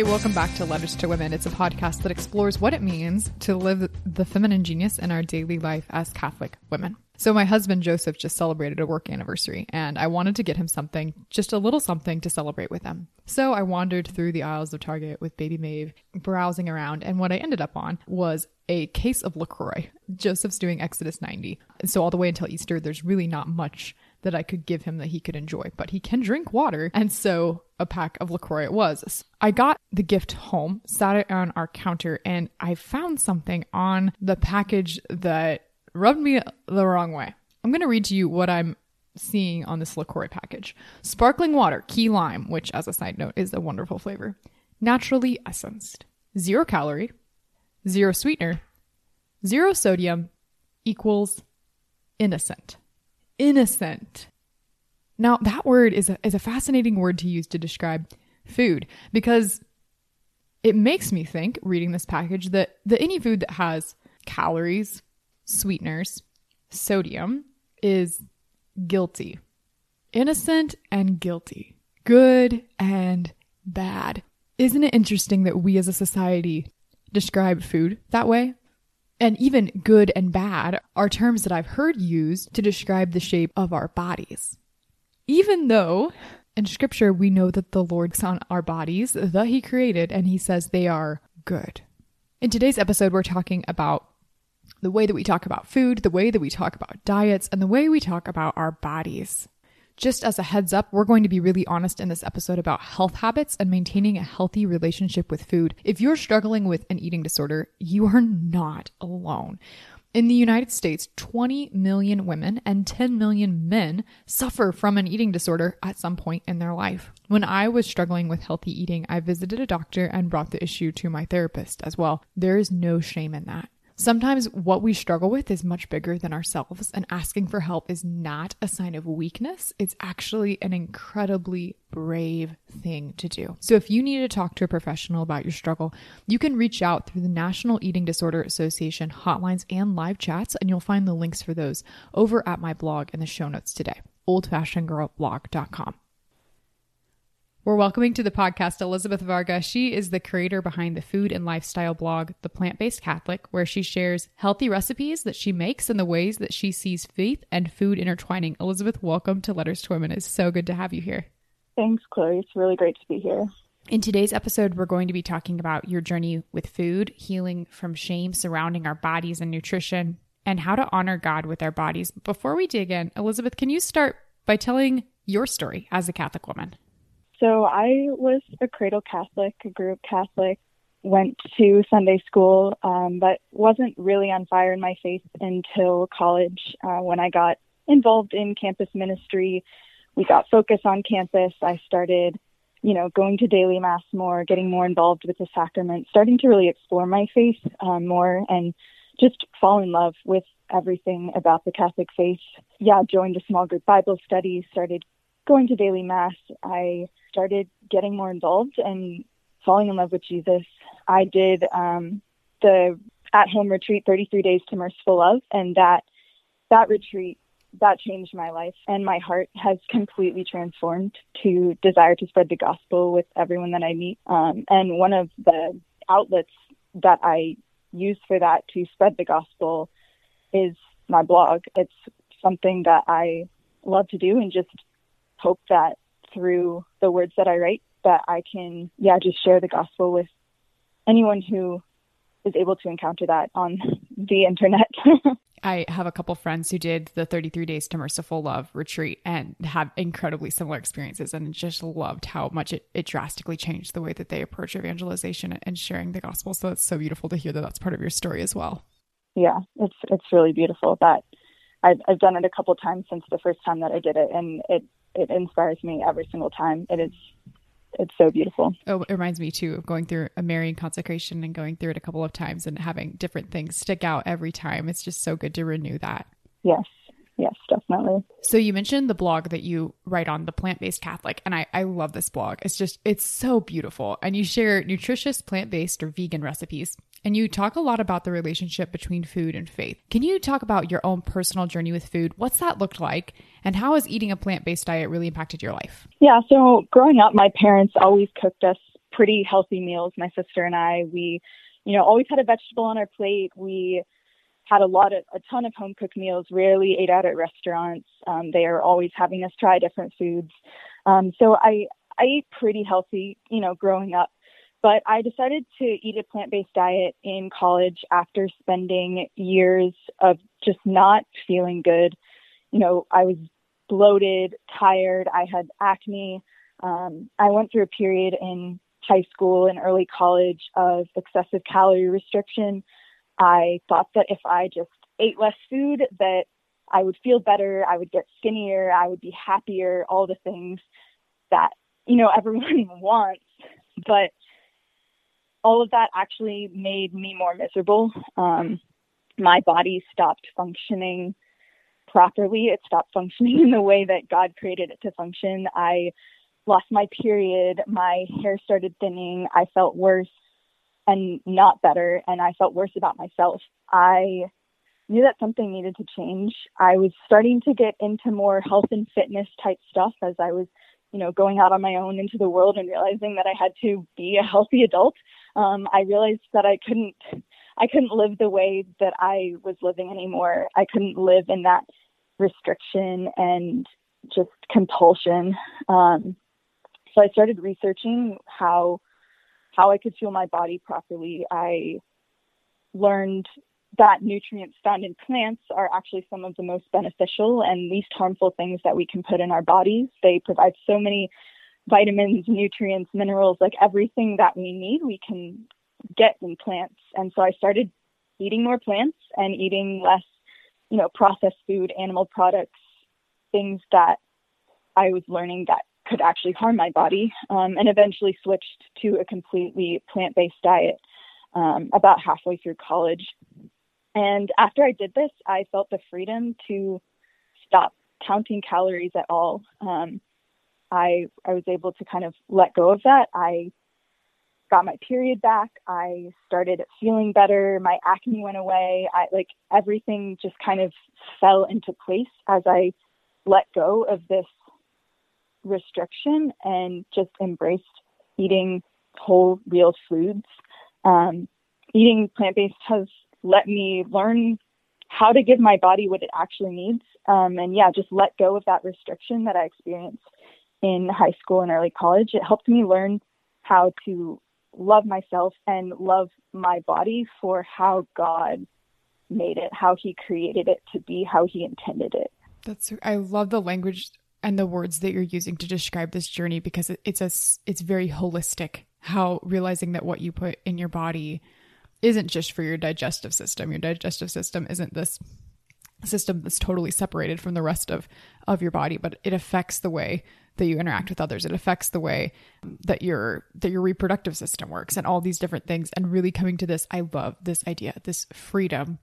Hey, welcome back to Letters to Women. It's a podcast that explores what it means to live the feminine genius in our daily life as Catholic women. So, my husband Joseph just celebrated a work anniversary, and I wanted to get him something, just a little something to celebrate with him. So, I wandered through the aisles of Target with baby Maeve, browsing around, and what I ended up on was a case of LaCroix. Joseph's doing Exodus 90. And so, all the way until Easter, there's really not much that I could give him that he could enjoy, but he can drink water. And so a pack of LaCroix it was. I got the gift home, sat it on our counter, and I found something on the package that rubbed me the wrong way. I'm going to read to you what I'm seeing on this LaCroix package sparkling water, key lime, which, as a side note, is a wonderful flavor, naturally essenced, zero calorie, zero sweetener, zero sodium equals innocent innocent. Now, that word is a, is a fascinating word to use to describe food because it makes me think, reading this package, that, that any food that has calories, sweeteners, sodium is guilty. Innocent and guilty. Good and bad. Isn't it interesting that we as a society describe food that way? and even good and bad are terms that I've heard used to describe the shape of our bodies. Even though in scripture we know that the Lord's on our bodies that he created and he says they are good. In today's episode, we're talking about the way that we talk about food, the way that we talk about diets, and the way we talk about our bodies. Just as a heads up, we're going to be really honest in this episode about health habits and maintaining a healthy relationship with food. If you're struggling with an eating disorder, you are not alone. In the United States, 20 million women and 10 million men suffer from an eating disorder at some point in their life. When I was struggling with healthy eating, I visited a doctor and brought the issue to my therapist as well. There is no shame in that. Sometimes what we struggle with is much bigger than ourselves, and asking for help is not a sign of weakness. It's actually an incredibly brave thing to do. So, if you need to talk to a professional about your struggle, you can reach out through the National Eating Disorder Association hotlines and live chats, and you'll find the links for those over at my blog in the show notes today oldfashionedgirlblog.com. We're welcoming to the podcast Elizabeth Varga. She is the creator behind the food and lifestyle blog, The Plant Based Catholic, where she shares healthy recipes that she makes and the ways that she sees faith and food intertwining. Elizabeth, welcome to Letters to Women. It's so good to have you here. Thanks, Chloe. It's really great to be here. In today's episode, we're going to be talking about your journey with food, healing from shame surrounding our bodies and nutrition, and how to honor God with our bodies. Before we dig in, Elizabeth, can you start by telling your story as a Catholic woman? So I was a cradle Catholic, a group Catholic, went to Sunday school, um, but wasn't really on fire in my faith until college uh, when I got involved in campus ministry. We got focus on campus. I started, you know, going to daily mass more, getting more involved with the sacrament, starting to really explore my faith um, more and just fall in love with everything about the Catholic faith. Yeah, joined a small group Bible study, started going to daily mass. I started getting more involved and falling in love with Jesus. I did um, the at home retreat 33 days to merciful love and that that retreat that changed my life and my heart has completely transformed to desire to spread the gospel with everyone that I meet. Um, and one of the outlets that I use for that to spread the gospel is my blog. It's something that I love to do and just hope that through the words that I write that I can, yeah, just share the gospel with anyone who is able to encounter that on the internet. I have a couple friends who did the 33 Days to Merciful Love retreat and have incredibly similar experiences and just loved how much it, it drastically changed the way that they approach evangelization and sharing the gospel. So it's so beautiful to hear that that's part of your story as well. Yeah, it's it's really beautiful that I've, I've done it a couple times since the first time that I did it, and it it inspires me every single time. It is it's so beautiful. Oh, it reminds me too of going through a Marian consecration and going through it a couple of times and having different things stick out every time. It's just so good to renew that. Yes. Yes, definitely. So you mentioned the blog that you write on the plant-based Catholic and I I love this blog. It's just it's so beautiful and you share nutritious plant-based or vegan recipes and you talk a lot about the relationship between food and faith. Can you talk about your own personal journey with food? What's that looked like? And how has eating a plant based diet really impacted your life? Yeah, so growing up, my parents always cooked us pretty healthy meals. My sister and I, we, you know, always had a vegetable on our plate. We had a lot of a ton of home cooked meals. Rarely ate out at restaurants. Um, they are always having us try different foods. Um, so I I ate pretty healthy, you know, growing up. But I decided to eat a plant based diet in college after spending years of just not feeling good. You know, I was bloated, tired, I had acne. Um, I went through a period in high school and early college of excessive calorie restriction. I thought that if I just ate less food, that I would feel better, I would get skinnier, I would be happier, all the things that, you know, everyone wants. But all of that actually made me more miserable. Um, my body stopped functioning properly. It stopped functioning in the way that God created it to function. I lost my period. My hair started thinning. I felt worse and not better. And I felt worse about myself. I knew that something needed to change. I was starting to get into more health and fitness type stuff as I was, you know, going out on my own into the world and realizing that I had to be a healthy adult. Um, I realized that I couldn't, I couldn't live the way that I was living anymore. I couldn't live in that restriction and just compulsion. Um, so I started researching how how I could fuel my body properly. I learned that nutrients found in plants are actually some of the most beneficial and least harmful things that we can put in our bodies. They provide so many vitamins, nutrients, minerals, like everything that we need, we can get in plants. And so I started eating more plants and eating less, you know, processed food, animal products, things that I was learning that could actually harm my body, um, and eventually switched to a completely plant based diet um, about halfway through college. And after I did this, I felt the freedom to stop counting calories at all. Um, I I was able to kind of let go of that. I got my period back. I started feeling better. My acne went away. I like everything just kind of fell into place as I let go of this restriction and just embraced eating whole, real foods. Um, eating plant based has let me learn how to give my body what it actually needs. Um, and yeah, just let go of that restriction that I experienced in high school and early college. It helped me learn how to love myself and love my body for how God made it, how He created it to be, how He intended it. That's I love the language and the words that you're using to describe this journey because it's a it's very holistic how realizing that what you put in your body isn't just for your digestive system. Your digestive system isn't this system that's totally separated from the rest of of your body but it affects the way that you interact with others. It affects the way that your that your reproductive system works and all these different things and really coming to this i love this idea this freedom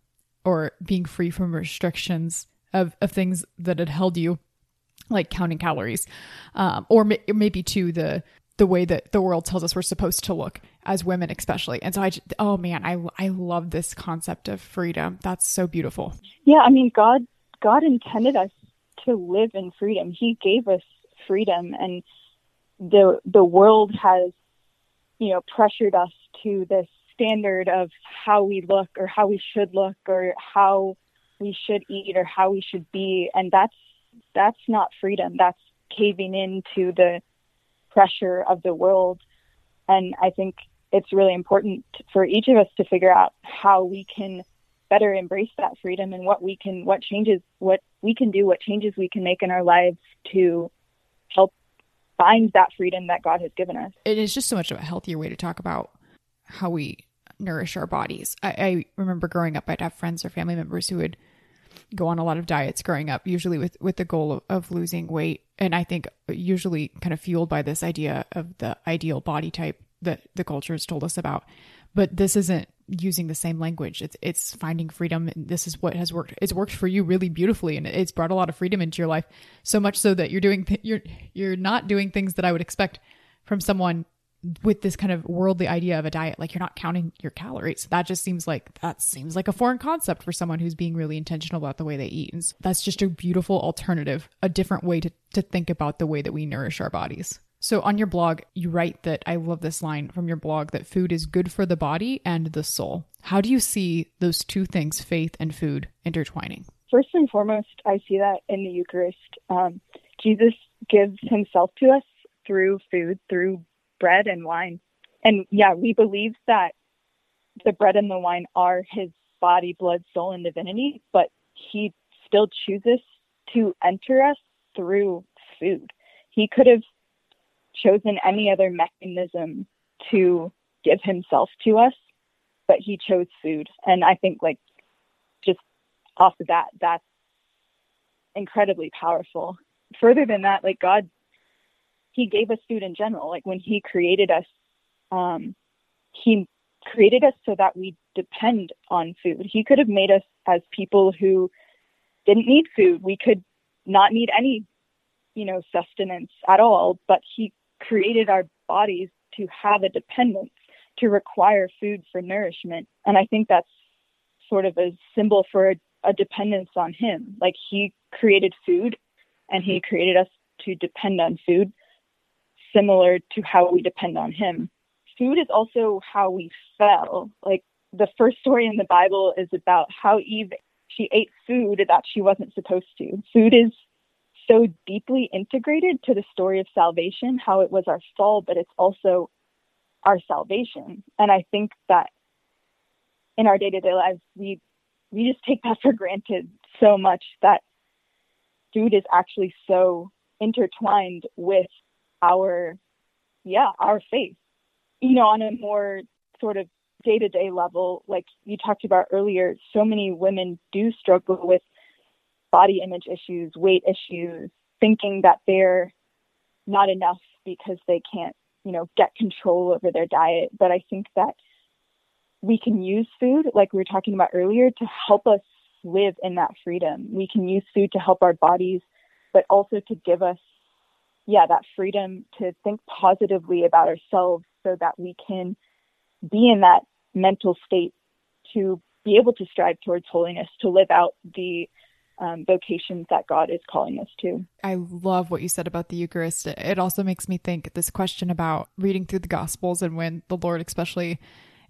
or being free from restrictions of, of things that had held you like counting calories, um, or may- maybe to the the way that the world tells us we're supposed to look as women, especially. And so I, just, oh man, I I love this concept of freedom. That's so beautiful. Yeah, I mean, God God intended us to live in freedom. He gave us freedom, and the the world has, you know, pressured us to this standard of how we look or how we should look or how we should eat or how we should be, and that's that's not freedom. That's caving into the pressure of the world. And I think it's really important for each of us to figure out how we can better embrace that freedom and what we can, what changes, what we can do, what changes we can make in our lives to help find that freedom that God has given us. It is just so much of a healthier way to talk about how we nourish our bodies. I, I remember growing up, I'd have friends or family members who would go on a lot of diets growing up, usually with, with the goal of, of losing weight. And I think usually kind of fueled by this idea of the ideal body type that the culture has told us about. But this isn't using the same language. It's it's finding freedom. And this is what has worked. It's worked for you really beautifully, and it's brought a lot of freedom into your life. So much so that you're doing th- you're you're not doing things that I would expect from someone with this kind of worldly idea of a diet like you're not counting your calories that just seems like that seems like a foreign concept for someone who's being really intentional about the way they eat and that's just a beautiful alternative a different way to, to think about the way that we nourish our bodies So on your blog, you write that I love this line from your blog that food is good for the body and the soul. How do you see those two things, faith and food, intertwining? First and foremost, I see that in the Eucharist. Um, Jesus gives himself to us through food, through bread and wine. And yeah, we believe that the bread and the wine are his body, blood, soul, and divinity, but he still chooses to enter us through food. He could have chosen any other mechanism to give himself to us, but he chose food. And I think, like, just off of that, that's incredibly powerful. Further than that, like, God, he gave us food in general. Like, when he created us, um, he created us so that we depend on food. He could have made us as people who didn't need food. We could not need any, you know, sustenance at all, but he created our bodies to have a dependence, to require food for nourishment. And I think that's sort of a symbol for a, a dependence on him. Like he created food and he created us to depend on food, similar to how we depend on him food is also how we fell. Like the first story in the Bible is about how Eve she ate food that she wasn't supposed to. Food is so deeply integrated to the story of salvation, how it was our fall, but it's also our salvation. And I think that in our day-to-day lives, we we just take that for granted so much that food is actually so intertwined with our yeah our faith you know, on a more sort of day to day level, like you talked about earlier, so many women do struggle with body image issues, weight issues, thinking that they're not enough because they can't, you know, get control over their diet. But I think that we can use food, like we were talking about earlier, to help us live in that freedom. We can use food to help our bodies, but also to give us, yeah, that freedom to think positively about ourselves so that we can be in that mental state to be able to strive towards holiness, to live out the um, vocations that God is calling us to. I love what you said about the Eucharist. It also makes me think this question about reading through the Gospels and when the Lord, especially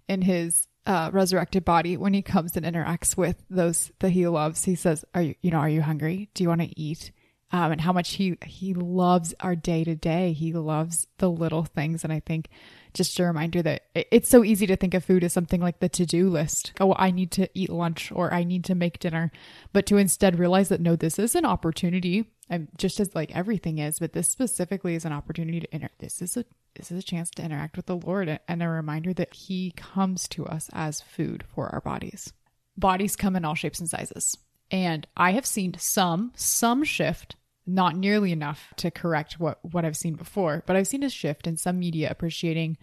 in his uh, resurrected body, when he comes and interacts with those that he loves, he says, "Are you, you know, are you hungry? Do you want to eat?" Um, and how much he he loves our day to day. He loves the little things, and I think just a reminder that it's so easy to think of food as something like the to do list. Oh, I need to eat lunch or I need to make dinner, but to instead realize that no, this is an opportunity. I'm just as like everything is, but this specifically is an opportunity to inter. This is a this is a chance to interact with the Lord and a reminder that He comes to us as food for our bodies. Bodies come in all shapes and sizes. And I have seen some, some shift, not nearly enough to correct what, what I've seen before, but I've seen a shift in some media appreciating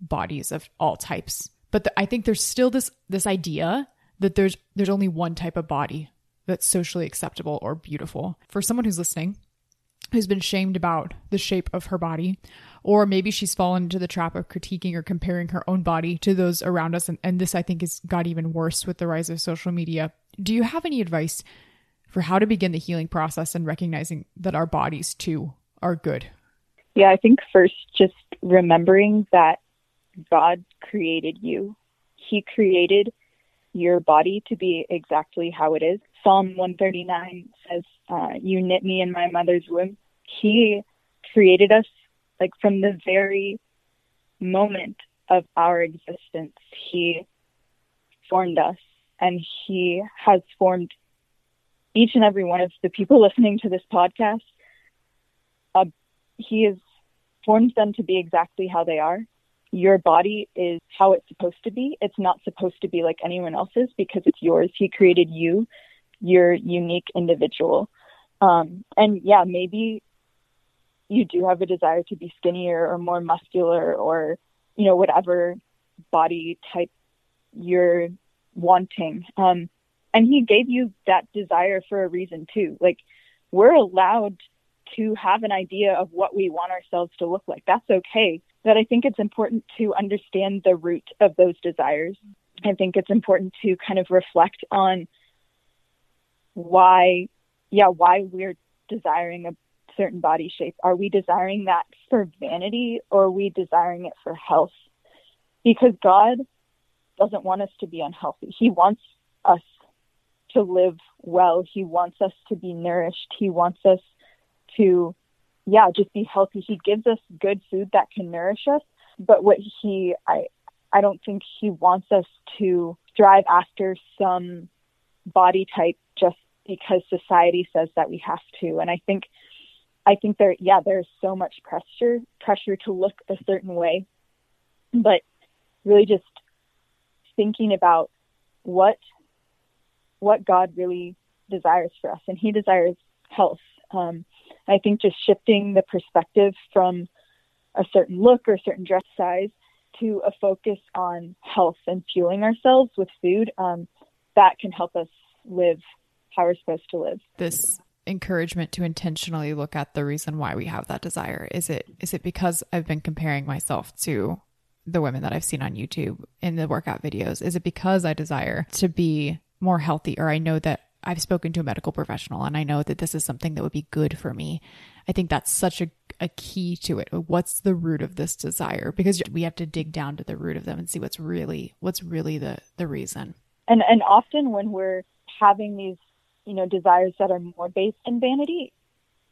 bodies of all types. But the, I think there's still this, this idea that there's, there's only one type of body that's socially acceptable or beautiful. For someone who's listening, who's been shamed about the shape of her body, or maybe she's fallen into the trap of critiquing or comparing her own body to those around us. And, and this, I think, has got even worse with the rise of social media. Do you have any advice for how to begin the healing process and recognizing that our bodies too are good? Yeah, I think first just remembering that God created you. He created your body to be exactly how it is. Psalm 139 says, uh, You knit me in my mother's womb. He created us like from the very moment of our existence. He formed us and He has formed each and every one of the people listening to this podcast. Uh, he has formed them to be exactly how they are your body is how it's supposed to be. It's not supposed to be like anyone else's because it's yours. He created you, your unique individual. Um, and yeah, maybe you do have a desire to be skinnier or more muscular or, you know, whatever body type you're wanting. Um, and he gave you that desire for a reason too. Like we're allowed to have an idea of what we want ourselves to look like. That's okay that I think it's important to understand the root of those desires. I think it's important to kind of reflect on why, yeah, why we're desiring a certain body shape? Are we desiring that for vanity or are we desiring it for health? Because God doesn't want us to be unhealthy. He wants us to live well. He wants us to be nourished. He wants us to, yeah, just be healthy. He gives us good food that can nourish us. But what he, I, I don't think he wants us to strive after some body type just because society says that we have to. And I think, I think there, yeah, there's so much pressure, pressure to look a certain way, but really just thinking about what what God really desires for us, and He desires health. Um, I think just shifting the perspective from a certain look or a certain dress size to a focus on health and fueling ourselves with food, um, that can help us live how we're supposed to live. This encouragement to intentionally look at the reason why we have that desire is it is it because I've been comparing myself to the women that I've seen on YouTube in the workout videos? Is it because I desire to be more healthy or I know that I've spoken to a medical professional and I know that this is something that would be good for me? I think that's such a, a key to it. What's the root of this desire? Because we have to dig down to the root of them and see what's really what's really the the reason. And and often when we're having these, you know, desires that are more based in vanity,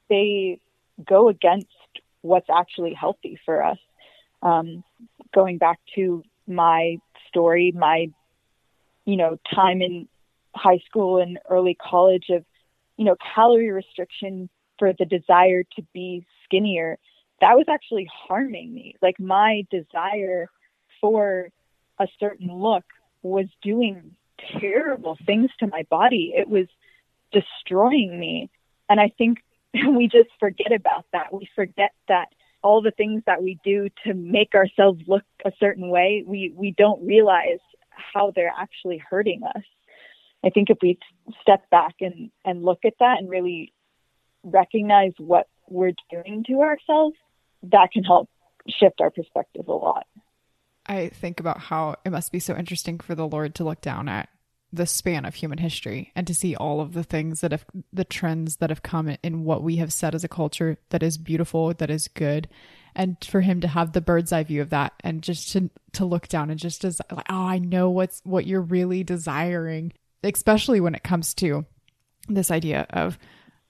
they go against what's actually healthy for us. Um, going back to my story, my, you know, time in high school and early college of, you know, calorie restriction for the desire to be skinnier, that was actually harming me. Like my desire for a certain look was doing terrible things to my body. It was destroying me. And I think we just forget about that. We forget that all the things that we do to make ourselves look a certain way, we, we don't realize how they're actually hurting us. I think if we step back and, and look at that and really recognize what we're doing to ourselves, that can help shift our perspective a lot. I think about how it must be so interesting for the Lord to look down at the span of human history and to see all of the things that have the trends that have come in what we have said as a culture that is beautiful that is good. And for him to have the bird's eye view of that and just to to look down and just as like oh I know what's what you're really desiring. Especially when it comes to this idea of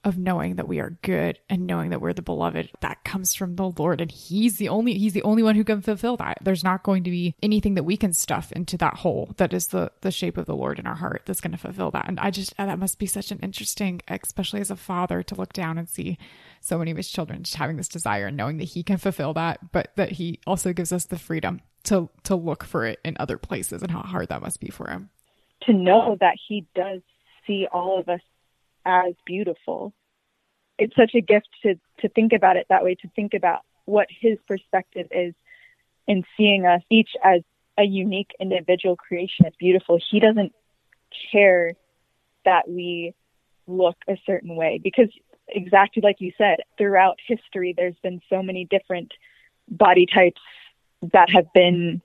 of knowing that we are good and knowing that we're the beloved that comes from the lord. And he's the only he's the only one who can fulfill that. There's not going to be anything that we can stuff into that hole that is the the shape of the lord in our heart that's going to fulfill that. And i just that must be such an interesting especially as a father to look down and see so many of his children just having this desire and knowing that he can fulfill that but that he also gives us the freedom to to look for it in other places and how hard that must be for him. To know that he does see all of us as beautiful. It's such a gift to to think about it that way, to think about what his perspective is in seeing us each as a unique individual creation as beautiful. He doesn't care that we look a certain way because exactly like you said, throughout history there's been so many different body types that have been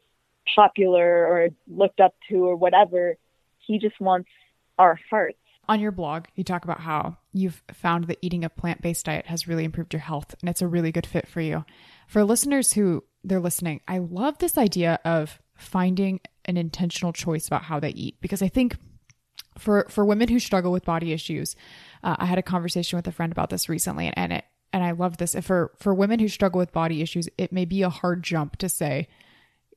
popular or looked up to or whatever. He just wants our hearts on your blog, you talk about how you've found that eating a plant based diet has really improved your health and it's a really good fit for you. For listeners who they're listening, I love this idea of finding an intentional choice about how they eat because I think for for women who struggle with body issues, uh, I had a conversation with a friend about this recently, and, and it and I love this. For for women who struggle with body issues, it may be a hard jump to say,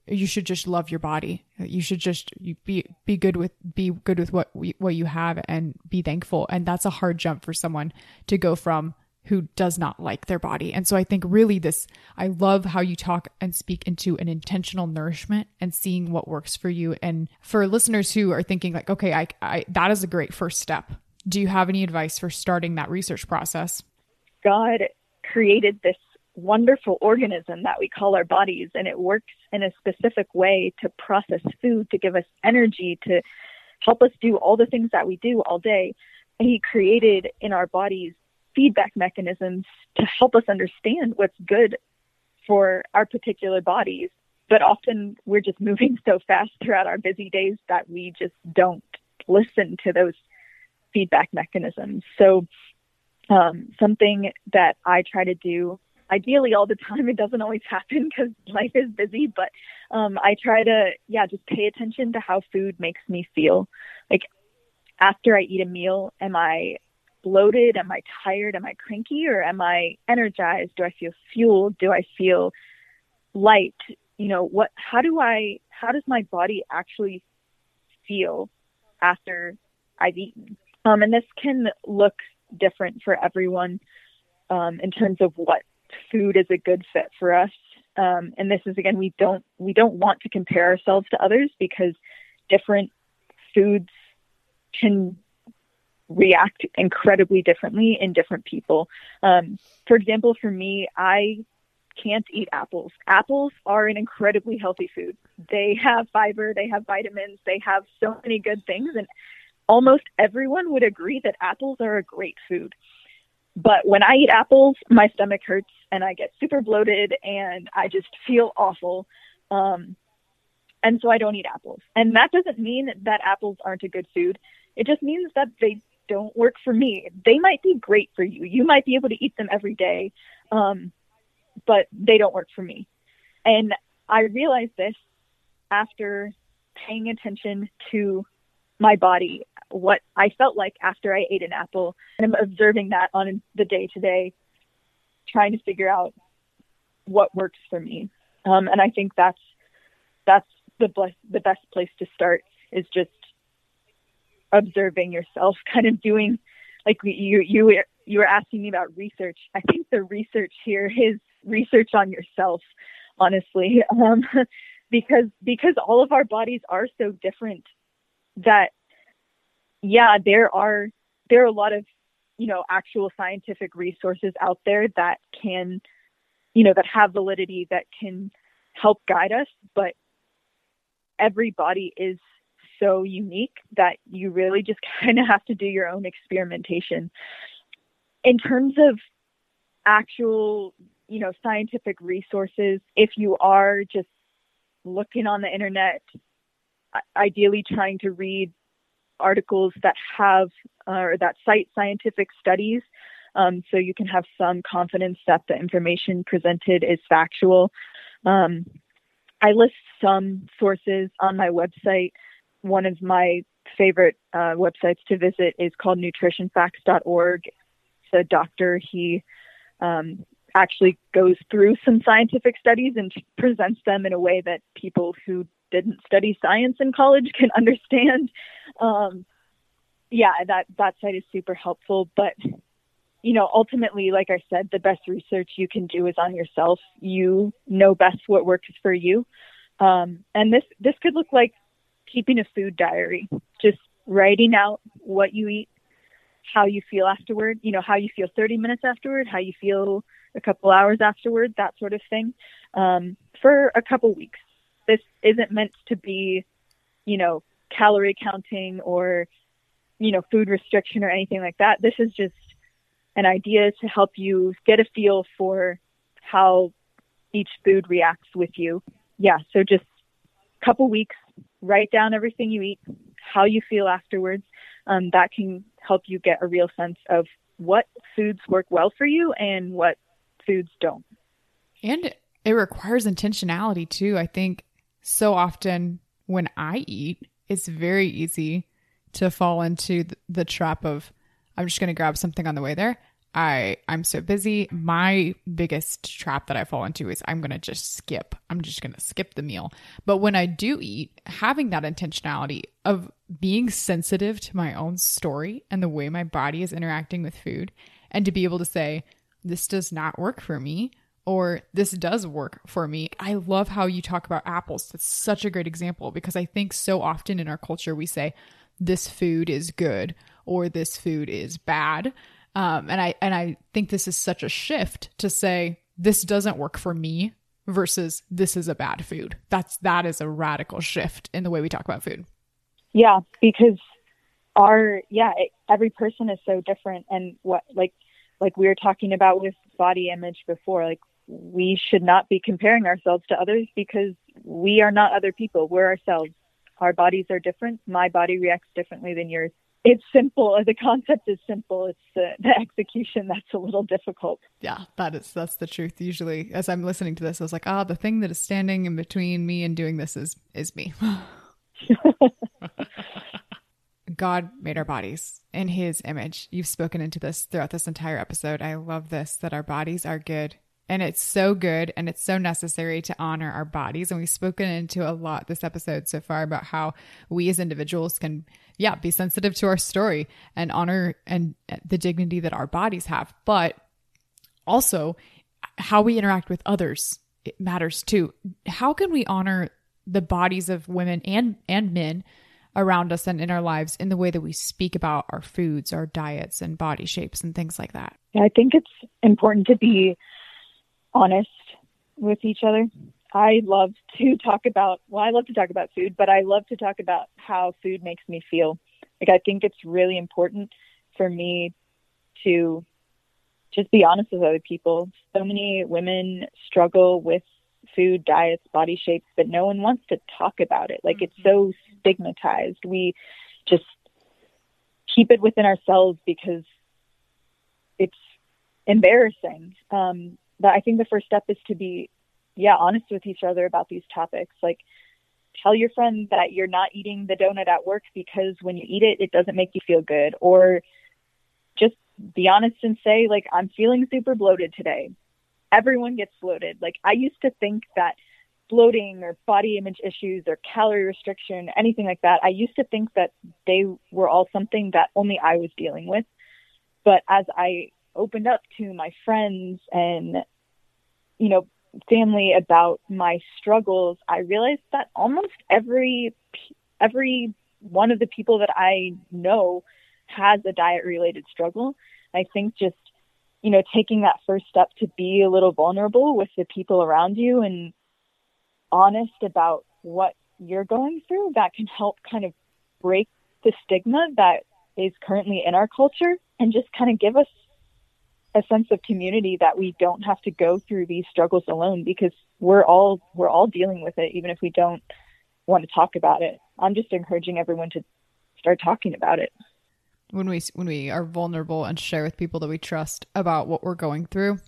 you should just love your body. You should just be be good with be good with what what you have and be thankful. And that's a hard jump for someone to go from who does not like their body. And so I think really this I love how you talk and speak into an intentional nourishment and seeing what works for you. And for listeners who are thinking like, okay, I, I that is a great first step. Do you have any advice for starting that research process? God created this wonderful organism that we call our bodies, and it works in a specific way to process food, to give us energy, to help us do all the things that we do all day. And He created in our bodies feedback mechanisms to help us understand what's good for our particular bodies. But often we're just moving so fast throughout our busy days that we just don't listen to those feedback mechanisms. So Um, something that I try to do ideally all the time. It doesn't always happen because life is busy, but um, I try to, yeah, just pay attention to how food makes me feel. Like after I eat a meal, am I bloated? Am I tired? Am I cranky? Or am I energized? Do I feel fueled? Do I feel light? You know, what, how do I, how does my body actually feel after I've eaten? Um, and this can look different for everyone um, in terms of what food is a good fit for us. Um, and this is again, we don't we don't want to compare ourselves to others because different foods can react incredibly differently in different people. Um, for example, for me, I can't eat apples. Apples are an incredibly healthy food. They have fiber, they have vitamins, they have so many good things, and almost everyone would agree that apples are a great food. But when I eat apples, my stomach hurts and I get super bloated and I just feel awful. Um, and so I don't eat apples. And that doesn't mean that apples aren't a good food. It just means that they don't work for me. They might be great for you. You might be able to eat them every day, um, but they don't work for me. And I realized this after paying attention to my body what I felt like after I ate an apple. And I'm observing that on the day to day, trying to figure out what works for me. Um, and I think that's that's the best the best place to start is just observing yourself, kind of doing like you you you were asking me about research. I think the research here is research on yourself, honestly, um, because because all of our bodies are so different that yeah, there are there are a lot of you know actual scientific resources out there that can you know that have validity that can help guide us, but every body is so unique that you really just kind of have to do your own experimentation. In terms of actual, you know, scientific resources, if you are just looking on the internet, ideally trying to read articles that have uh, or that cite scientific studies um, so you can have some confidence that the information presented is factual. Um, I list some sources on my website. One of my favorite uh, websites to visit is called nutritionfacts.org. It's a doctor. He um, actually goes through some scientific studies and presents them in a way that people who didn't study science in college can understand. Um, yeah, that that site is super helpful. But you know, ultimately, like I said, the best research you can do is on yourself. You know best what works for you. Um, and this this could look like keeping a food diary, just writing out what you eat, how you feel afterward. You know, how you feel 30 minutes afterward, how you feel a couple hours afterward, that sort of thing, um, for a couple weeks this isn't meant to be, you know, calorie counting or, you know, food restriction or anything like that. This is just an idea to help you get a feel for how each food reacts with you. Yeah, so just a couple weeks, write down everything you eat, how you feel afterwards. Um, that can help you get a real sense of what foods work well for you and what foods don't. And it requires intentionality too. I think so often when I eat, it's very easy to fall into the trap of I'm just going to grab something on the way there. I I'm so busy. My biggest trap that I fall into is I'm going to just skip. I'm just going to skip the meal. But when I do eat, having that intentionality of being sensitive to my own story and the way my body is interacting with food and to be able to say this does not work for me or this does work for me. I love how you talk about apples. That's such a great example because I think so often in our culture we say this food is good or this food is bad. Um, and I and I think this is such a shift to say this doesn't work for me versus this is a bad food. That's that is a radical shift in the way we talk about food. Yeah, because our yeah, it, every person is so different and what like like we were talking about with body image before like we should not be comparing ourselves to others because we are not other people. We're ourselves. Our bodies are different. My body reacts differently than yours. it's simple. The concept is simple. It's the, the execution that's a little difficult. Yeah, that is that's the truth. Usually, as I'm listening to this, I was like, ah, the thing that is standing in between me and doing this is is me. God made our bodies in his image. You've spoken into this throughout this entire episode. I love this that our bodies are good. And it's so good and it's so necessary to honor our bodies. And we've spoken into a lot this episode so far about how we as individuals can, yeah, be sensitive to our story and honor and the dignity that our bodies have. But also how we interact with others it matters too. How can we honor the bodies of women and and men around us and in our lives in the way that we speak about our foods, our diets, and body shapes and things like that. Yeah, I think it's important to be honest with each other. I love to talk about, well, I love to talk about food, but I love to talk about how food makes me feel. Like, I think it's really important for me to just be honest with other people. So many women struggle with food, diets, body shapes, but no one wants to talk about it. Like mm-hmm. it's so stigmatized. We just keep it within ourselves because it's embarrassing. Um, but I think the first step is to be, yeah, honest with each other about these topics. Like, tell your friend that you're not eating the donut at work because when you eat it, it doesn't make you feel good. Or just be honest and say, like, I'm feeling super bloated today everyone gets bloated. Like I used to think that bloating or body image issues or calorie restriction, anything like that, I used to think that they were all something that only I was dealing with. But as I opened up to my friends and, you know, family about my struggles, I realized that almost every, every one of the people that I know has a diet related struggle. I think just you know, taking that first step to be a little vulnerable with the people around you and honest about what you're going through, that can help kind of break the stigma that is currently in our culture and just kind of give us a sense of community that we don't have to go through these struggles alone because we're all we're all dealing with it even if we don't want to talk about it. I'm just encouraging everyone to start talking about it when we when we are vulnerable and share with people that we trust about what we're going through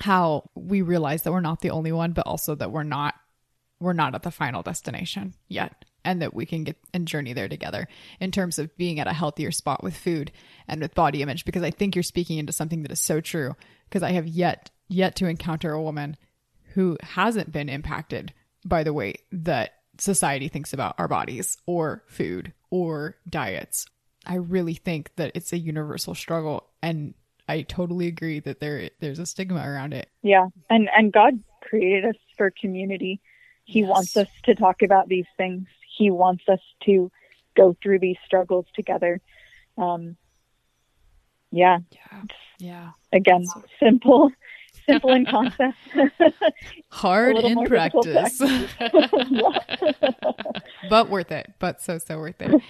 how we realize that we're not the only one but also that we're not we're not at the final destination yet and that we can get and journey there together in terms of being at a healthier spot with food and with body image because i think you're speaking into something that is so true because i have yet yet to encounter a woman who hasn't been impacted by the way that society thinks about our bodies or food or diets I really think that it's a universal struggle and I totally agree that there there's a stigma around it. Yeah. And and God created us for community. He yes. wants us to talk about these things. He wants us to go through these struggles together. Um yeah. Yeah. Yeah. Again, so- simple simple in concept. Hard in practice. but worth it. But so so worth it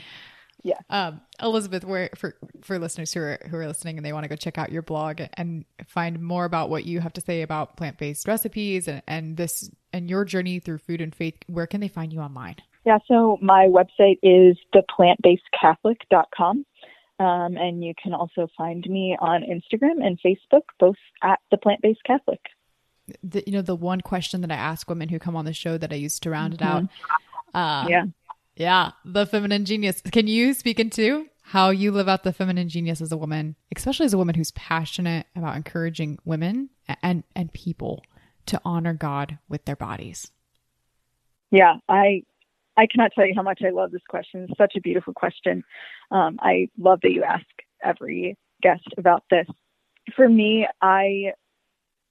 yeah. Um, Elizabeth, where for for listeners who are who are listening and they want to go check out your blog and find more about what you have to say about plant based recipes and, and this and your journey through food and faith, where can they find you online? Yeah, so my website is theplantbasedcatholic.com. Um, and you can also find me on Instagram and Facebook, both at the Plant Based Catholic. The, you know, the one question that I ask women who come on the show that I used to round it out. Mm-hmm. Uh, yeah yeah, the feminine genius. Can you speak into how you live out the feminine genius as a woman, especially as a woman who's passionate about encouraging women and and people to honor God with their bodies? Yeah, I I cannot tell you how much I love this question. It's such a beautiful question. Um, I love that you ask every guest about this. For me, I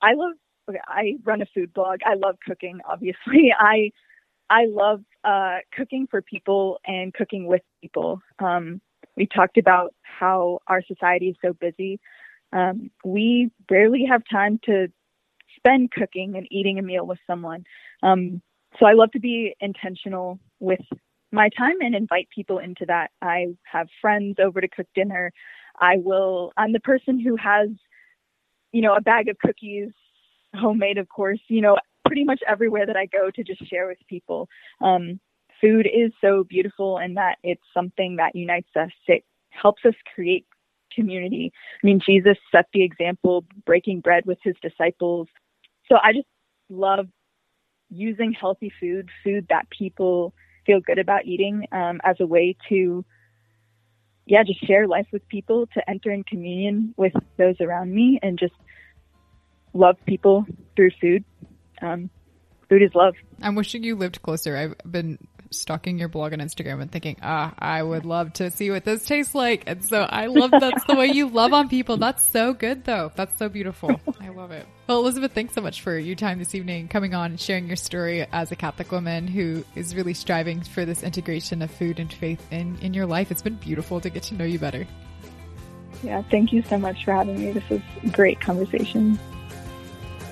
I love. Okay, I run a food blog. I love cooking. Obviously, I I love uh, cooking for people and cooking with people. Um, we talked about how our society is so busy. Um, we rarely have time to spend cooking and eating a meal with someone. Um, so I love to be intentional with my time and invite people into that. I have friends over to cook dinner. I will, I'm the person who has, you know, a bag of cookies, homemade, of course, you know, pretty much everywhere that I go to just share with people. Um, food is so beautiful and that it's something that unites us. It helps us create community. I mean, Jesus set the example breaking bread with his disciples. So I just love using healthy food, food that people feel good about eating, um, as a way to, yeah, just share life with people, to enter in communion with those around me, and just love people through food. Um, food is love. I'm wishing you lived closer. I've been stalking your blog on Instagram and thinking, ah, I would love to see what this tastes like. And so I love that's the way you love on people. That's so good though. That's so beautiful. I love it. Well, Elizabeth, thanks so much for your time this evening, coming on and sharing your story as a Catholic woman who is really striving for this integration of food and faith in, in your life. It's been beautiful to get to know you better. Yeah, thank you so much for having me. This was great conversation.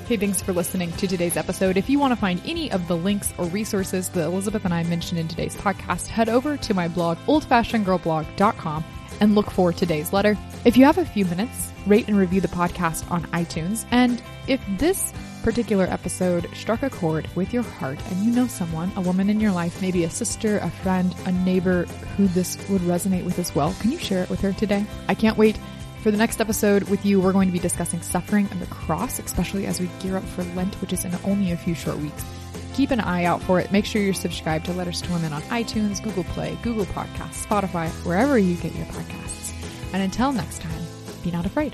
Hey, thanks for listening to today's episode. If you want to find any of the links or resources that Elizabeth and I mentioned in today's podcast, head over to my blog, oldfashionedgirlblog.com, and look for today's letter. If you have a few minutes, rate and review the podcast on iTunes. And if this particular episode struck a chord with your heart and you know someone, a woman in your life, maybe a sister, a friend, a neighbor who this would resonate with as well, can you share it with her today? I can't wait for the next episode with you, we're going to be discussing suffering and the cross, especially as we gear up for Lent, which is in only a few short weeks. Keep an eye out for it. Make sure you're subscribed to Letters to Women on iTunes, Google Play, Google Podcasts, Spotify, wherever you get your podcasts. And until next time, be not afraid.